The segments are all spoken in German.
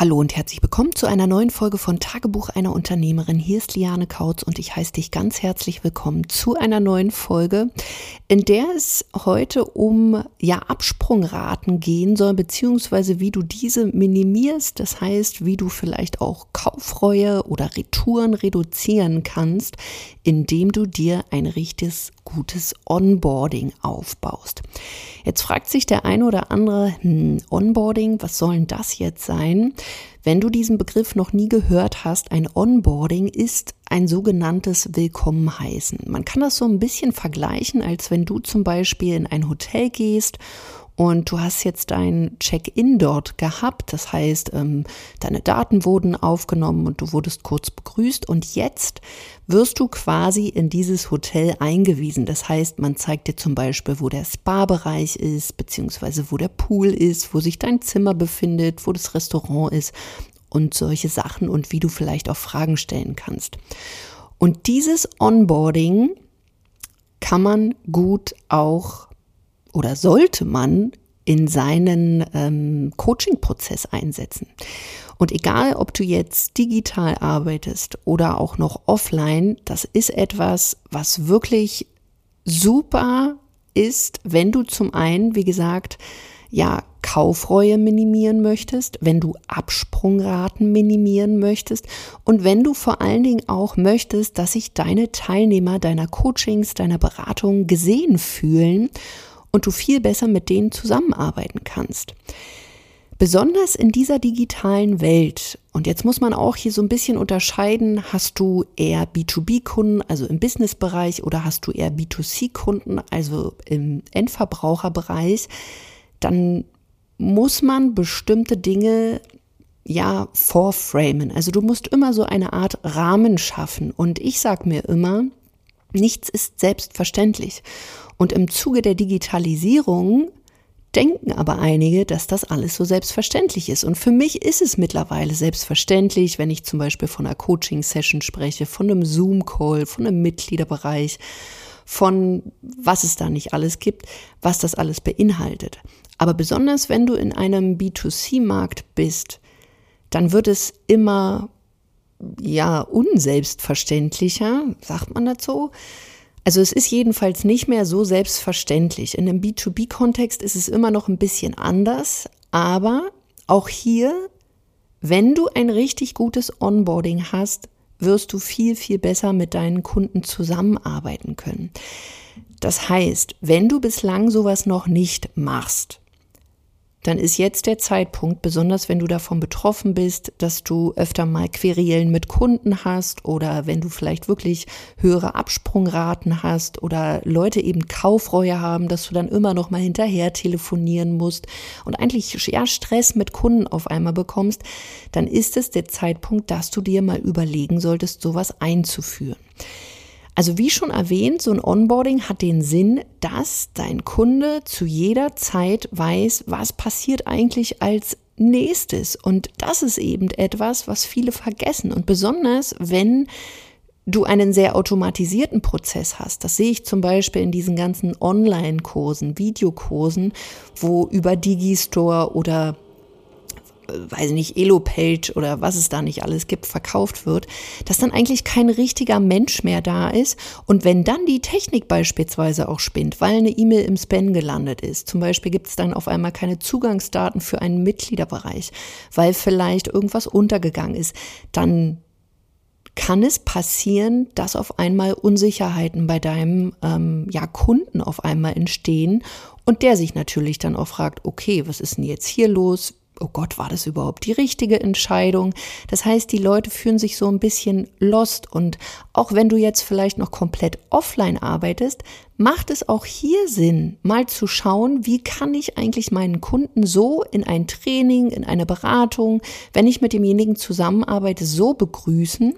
Hallo und herzlich willkommen zu einer neuen Folge von Tagebuch einer Unternehmerin. Hier ist Liane Kautz und ich heiße dich ganz herzlich willkommen zu einer neuen Folge, in der es heute um ja Absprungraten gehen soll, beziehungsweise wie du diese minimierst. Das heißt, wie du vielleicht auch Kaufreue oder Retouren reduzieren kannst, indem du dir ein richtiges gutes Onboarding aufbaust. Jetzt fragt sich der eine oder andere, hm, Onboarding, was soll denn das jetzt sein? Wenn du diesen Begriff noch nie gehört hast, ein Onboarding ist ein sogenanntes Willkommen heißen. Man kann das so ein bisschen vergleichen, als wenn du zum Beispiel in ein Hotel gehst und du hast jetzt dein Check-in dort gehabt. Das heißt, ähm, deine Daten wurden aufgenommen und du wurdest kurz begrüßt. Und jetzt wirst du quasi in dieses Hotel eingewiesen. Das heißt, man zeigt dir zum Beispiel, wo der Spa-Bereich ist, beziehungsweise wo der Pool ist, wo sich dein Zimmer befindet, wo das Restaurant ist und solche Sachen und wie du vielleicht auch Fragen stellen kannst. Und dieses Onboarding kann man gut auch oder sollte man in seinen ähm, Coaching-Prozess einsetzen. Und egal, ob du jetzt digital arbeitest oder auch noch offline, das ist etwas, was wirklich super ist, wenn du zum einen, wie gesagt, ja, Kaufreue minimieren möchtest, wenn du Absprungraten minimieren möchtest und wenn du vor allen Dingen auch möchtest, dass sich deine Teilnehmer deiner Coachings, deiner Beratung gesehen fühlen und du viel besser mit denen zusammenarbeiten kannst. Besonders in dieser digitalen Welt, und jetzt muss man auch hier so ein bisschen unterscheiden, hast du eher B2B-Kunden, also im Business-Bereich, oder hast du eher B2C-Kunden, also im Endverbraucherbereich, dann muss man bestimmte Dinge ja vorframen. Also du musst immer so eine Art Rahmen schaffen. Und ich sage mir immer, nichts ist selbstverständlich. Und im Zuge der Digitalisierung denken aber einige, dass das alles so selbstverständlich ist. Und für mich ist es mittlerweile selbstverständlich, wenn ich zum Beispiel von einer Coaching-Session spreche, von einem Zoom-Call, von einem Mitgliederbereich, von was es da nicht alles gibt, was das alles beinhaltet. Aber besonders wenn du in einem B2C-Markt bist, dann wird es immer ja unselbstverständlicher, sagt man dazu, also es ist jedenfalls nicht mehr so selbstverständlich. In einem B2B-Kontext ist es immer noch ein bisschen anders, aber auch hier, wenn du ein richtig gutes Onboarding hast, wirst du viel, viel besser mit deinen Kunden zusammenarbeiten können. Das heißt, wenn du bislang sowas noch nicht machst, dann ist jetzt der Zeitpunkt, besonders wenn du davon betroffen bist, dass du öfter mal Querelen mit Kunden hast oder wenn du vielleicht wirklich höhere Absprungraten hast oder Leute eben Kaufreue haben, dass du dann immer noch mal hinterher telefonieren musst und eigentlich ja Stress mit Kunden auf einmal bekommst, dann ist es der Zeitpunkt, dass du dir mal überlegen solltest, sowas einzuführen. Also wie schon erwähnt, so ein Onboarding hat den Sinn, dass dein Kunde zu jeder Zeit weiß, was passiert eigentlich als nächstes. Und das ist eben etwas, was viele vergessen. Und besonders, wenn du einen sehr automatisierten Prozess hast. Das sehe ich zum Beispiel in diesen ganzen Online-Kursen, Videokursen, wo über Digistore oder weiß ich nicht, Elopage oder was es da nicht alles gibt, verkauft wird, dass dann eigentlich kein richtiger Mensch mehr da ist. Und wenn dann die Technik beispielsweise auch spinnt, weil eine E-Mail im Spam gelandet ist, zum Beispiel gibt es dann auf einmal keine Zugangsdaten für einen Mitgliederbereich, weil vielleicht irgendwas untergegangen ist, dann kann es passieren, dass auf einmal Unsicherheiten bei deinem ähm, ja, Kunden auf einmal entstehen und der sich natürlich dann auch fragt, okay, was ist denn jetzt hier los? Oh Gott, war das überhaupt die richtige Entscheidung? Das heißt, die Leute fühlen sich so ein bisschen lost und auch wenn du jetzt vielleicht noch komplett offline arbeitest, macht es auch hier Sinn, mal zu schauen, wie kann ich eigentlich meinen Kunden so in ein Training, in eine Beratung, wenn ich mit demjenigen zusammenarbeite, so begrüßen,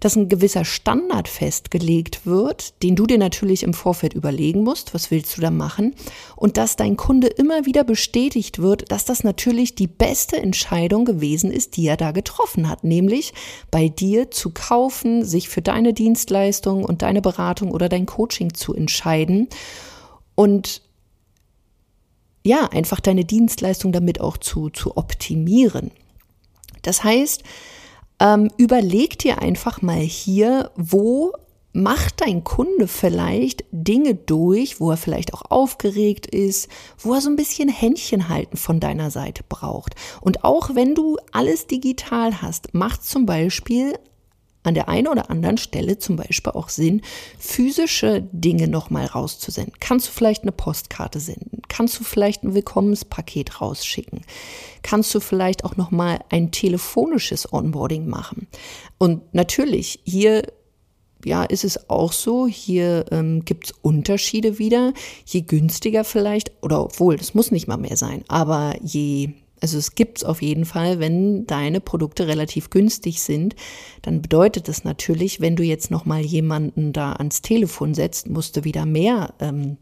dass ein gewisser Standard festgelegt wird, den du dir natürlich im Vorfeld überlegen musst, was willst du da machen, und dass dein Kunde immer wieder bestätigt wird, dass das natürlich die beste Entscheidung gewesen ist, die er da getroffen hat, nämlich bei dir zu kaufen, sich für deine Dienstleistung und deine Beratung oder dein Coaching zu entscheiden und ja, einfach deine Dienstleistung damit auch zu, zu optimieren. Das heißt, ähm, überleg dir einfach mal hier, wo macht dein Kunde vielleicht Dinge durch, wo er vielleicht auch aufgeregt ist, wo er so ein bisschen Händchen halten von deiner Seite braucht. Und auch wenn du alles digital hast, macht zum Beispiel an der einen oder anderen Stelle zum Beispiel auch Sinn, physische Dinge nochmal rauszusenden. Kannst du vielleicht eine Postkarte senden? Kannst du vielleicht ein Willkommenspaket rausschicken? Kannst du vielleicht auch nochmal ein telefonisches Onboarding machen? Und natürlich, hier ja, ist es auch so, hier ähm, gibt es Unterschiede wieder. Je günstiger vielleicht, oder obwohl, das muss nicht mal mehr sein, aber je, also es gibt es auf jeden Fall, wenn deine Produkte relativ günstig sind, dann bedeutet das natürlich, wenn du jetzt nochmal jemanden da ans Telefon setzt, musst du wieder mehr ähm,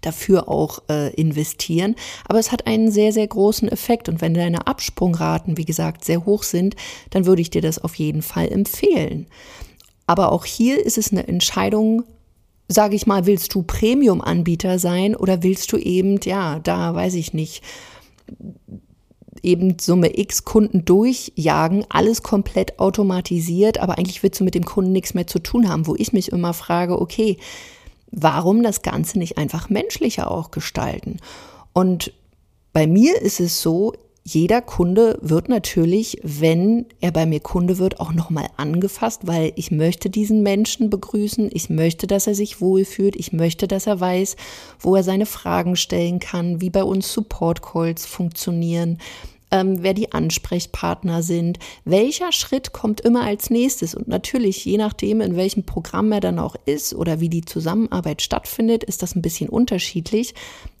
dafür auch äh, investieren. Aber es hat einen sehr, sehr großen Effekt. Und wenn deine Absprungraten, wie gesagt, sehr hoch sind, dann würde ich dir das auf jeden Fall empfehlen. Aber auch hier ist es eine Entscheidung, sage ich mal, willst du Premium-Anbieter sein oder willst du eben, ja, da weiß ich nicht, eben Summe X Kunden durchjagen, alles komplett automatisiert, aber eigentlich willst du mit dem Kunden nichts mehr zu tun haben, wo ich mich immer frage, okay, warum das Ganze nicht einfach menschlicher auch gestalten? Und bei mir ist es so, jeder Kunde wird natürlich, wenn er bei mir Kunde wird, auch nochmal angefasst, weil ich möchte diesen Menschen begrüßen, ich möchte, dass er sich wohlfühlt, ich möchte, dass er weiß, wo er seine Fragen stellen kann, wie bei uns Support Calls funktionieren, ähm, wer die Ansprechpartner sind, welcher Schritt kommt immer als nächstes. Und natürlich, je nachdem, in welchem Programm er dann auch ist oder wie die Zusammenarbeit stattfindet, ist das ein bisschen unterschiedlich.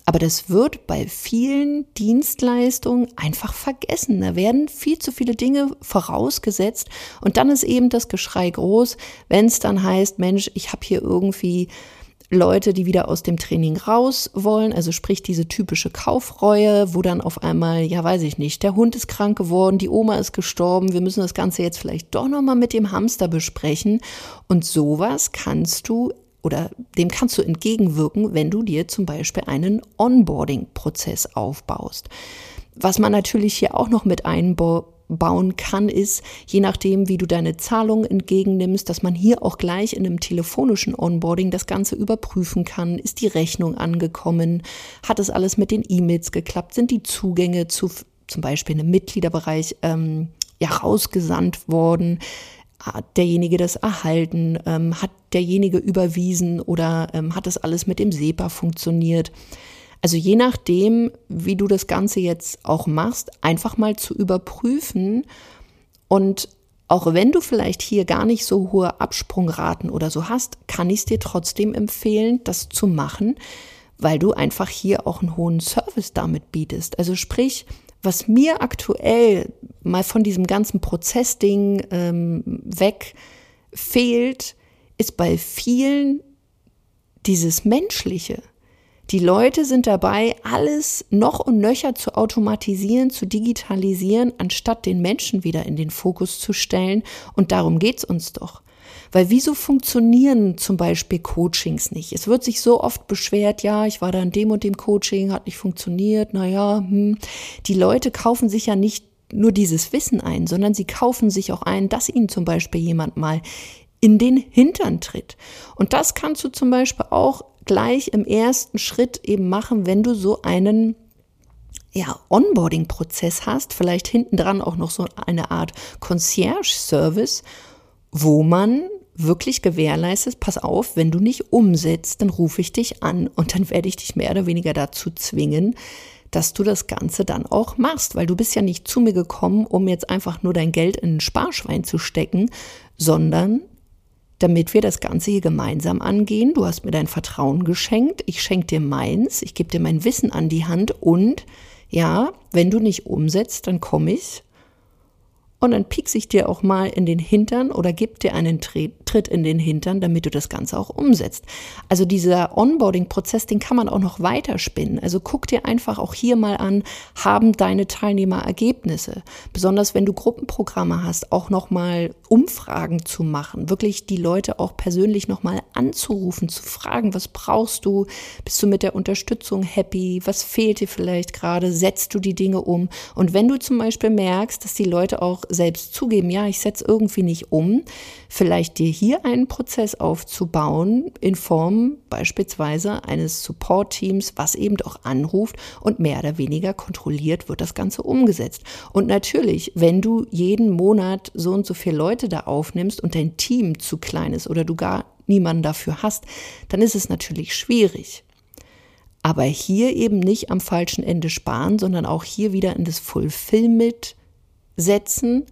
Aber das wird bei vielen Dienstleistungen einfach vergessen. Da werden viel zu viele Dinge vorausgesetzt und dann ist eben das Geschrei groß, wenn es dann heißt, Mensch, ich habe hier irgendwie Leute, die wieder aus dem Training raus wollen, also sprich diese typische Kaufreue, wo dann auf einmal, ja weiß ich nicht, der Hund ist krank geworden, die Oma ist gestorben, wir müssen das Ganze jetzt vielleicht doch nochmal mit dem Hamster besprechen. Und sowas kannst du oder dem kannst du entgegenwirken, wenn du dir zum Beispiel einen Onboarding-Prozess aufbaust. Was man natürlich hier auch noch mit einbauen kann, ist, je nachdem, wie du deine Zahlungen entgegennimmst, dass man hier auch gleich in einem telefonischen Onboarding das Ganze überprüfen kann. Ist die Rechnung angekommen? Hat es alles mit den E-Mails geklappt? Sind die Zugänge zu zum Beispiel einem Mitgliederbereich ähm, ja, rausgesandt worden? hat derjenige das erhalten, ähm, hat derjenige überwiesen oder ähm, hat das alles mit dem SEPA funktioniert. Also je nachdem, wie du das Ganze jetzt auch machst, einfach mal zu überprüfen und auch wenn du vielleicht hier gar nicht so hohe Absprungraten oder so hast, kann ich es dir trotzdem empfehlen, das zu machen, weil du einfach hier auch einen hohen Service damit bietest. Also sprich, was mir aktuell mal von diesem ganzen Prozessding ähm, weg fehlt, ist bei vielen dieses Menschliche. Die Leute sind dabei, alles noch und nöcher zu automatisieren, zu digitalisieren, anstatt den Menschen wieder in den Fokus zu stellen. Und darum geht's uns doch. Weil wieso funktionieren zum Beispiel Coachings nicht? Es wird sich so oft beschwert, ja, ich war da in dem und dem Coaching, hat nicht funktioniert, naja, hm. Die Leute kaufen sich ja nicht nur dieses Wissen ein, sondern sie kaufen sich auch ein, dass ihnen zum Beispiel jemand mal in den Hintern tritt. Und das kannst du zum Beispiel auch gleich im ersten Schritt eben machen, wenn du so einen ja, Onboarding-Prozess hast, vielleicht hinten dran auch noch so eine Art Concierge-Service, wo man wirklich gewährleistet, pass auf, wenn du nicht umsetzt, dann rufe ich dich an und dann werde ich dich mehr oder weniger dazu zwingen, dass du das Ganze dann auch machst, weil du bist ja nicht zu mir gekommen, um jetzt einfach nur dein Geld in ein Sparschwein zu stecken, sondern damit wir das Ganze hier gemeinsam angehen. Du hast mir dein Vertrauen geschenkt, ich schenke dir meins, ich gebe dir mein Wissen an die Hand und ja, wenn du nicht umsetzt, dann komme ich und dann piekse ich dir auch mal in den Hintern oder gib dir einen Tritt in den Hintern, damit du das Ganze auch umsetzt. Also dieser Onboarding-Prozess, den kann man auch noch weiterspinnen. Also guck dir einfach auch hier mal an, haben deine Teilnehmer Ergebnisse? Besonders wenn du Gruppenprogramme hast, auch nochmal Umfragen zu machen, wirklich die Leute auch persönlich nochmal anzurufen, zu fragen, was brauchst du? Bist du mit der Unterstützung happy? Was fehlt dir vielleicht gerade? Setzt du die Dinge um? Und wenn du zum Beispiel merkst, dass die Leute auch selbst zugeben, ja, ich setze irgendwie nicht um, vielleicht dir hier einen Prozess aufzubauen in Form beispielsweise eines Support-Teams, was eben doch anruft und mehr oder weniger kontrolliert wird das Ganze umgesetzt. Und natürlich, wenn du jeden Monat so und so viele Leute da aufnimmst und dein Team zu klein ist oder du gar niemanden dafür hast, dann ist es natürlich schwierig. Aber hier eben nicht am falschen Ende sparen, sondern auch hier wieder in das Fulfillment setzen,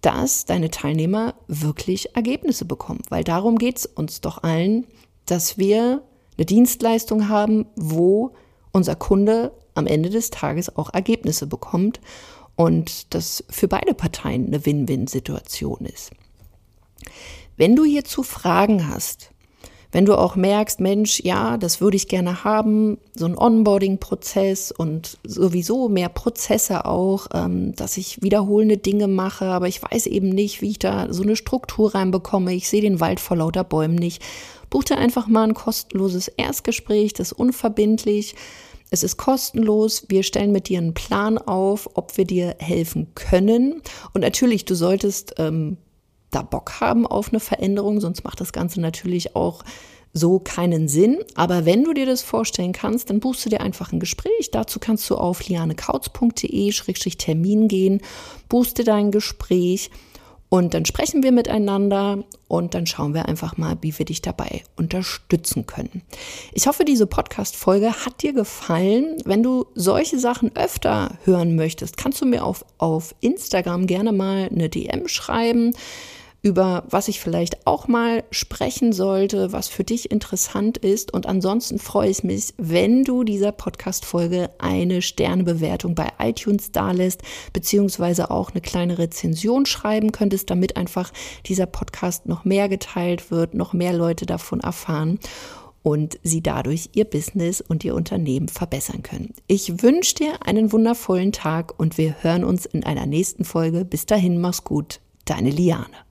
dass deine Teilnehmer wirklich Ergebnisse bekommen. Weil darum geht es uns doch allen, dass wir eine Dienstleistung haben, wo unser Kunde am Ende des Tages auch Ergebnisse bekommt und das für beide Parteien eine Win-Win-Situation ist. Wenn du hierzu Fragen hast, wenn du auch merkst, Mensch, ja, das würde ich gerne haben, so ein Onboarding-Prozess und sowieso mehr Prozesse auch, ähm, dass ich wiederholende Dinge mache, aber ich weiß eben nicht, wie ich da so eine Struktur reinbekomme. Ich sehe den Wald vor lauter Bäumen nicht. Buch dir einfach mal ein kostenloses Erstgespräch, das ist unverbindlich. Es ist kostenlos. Wir stellen mit dir einen Plan auf, ob wir dir helfen können. Und natürlich, du solltest ähm, da Bock haben auf eine Veränderung, sonst macht das Ganze natürlich auch so keinen Sinn. Aber wenn du dir das vorstellen kannst, dann buchst du dir einfach ein Gespräch. Dazu kannst du auf lianekautz.de-termin gehen, buchst dir dein Gespräch und dann sprechen wir miteinander und dann schauen wir einfach mal, wie wir dich dabei unterstützen können. Ich hoffe, diese Podcast-Folge hat dir gefallen. Wenn du solche Sachen öfter hören möchtest, kannst du mir auf, auf Instagram gerne mal eine DM schreiben über was ich vielleicht auch mal sprechen sollte, was für dich interessant ist. Und ansonsten freue ich mich, wenn du dieser Podcast-Folge eine Sternebewertung bei iTunes dalässt, beziehungsweise auch eine kleine Rezension schreiben könntest, damit einfach dieser Podcast noch mehr geteilt wird, noch mehr Leute davon erfahren und sie dadurch ihr Business und ihr Unternehmen verbessern können. Ich wünsche dir einen wundervollen Tag und wir hören uns in einer nächsten Folge. Bis dahin, mach's gut, deine Liane.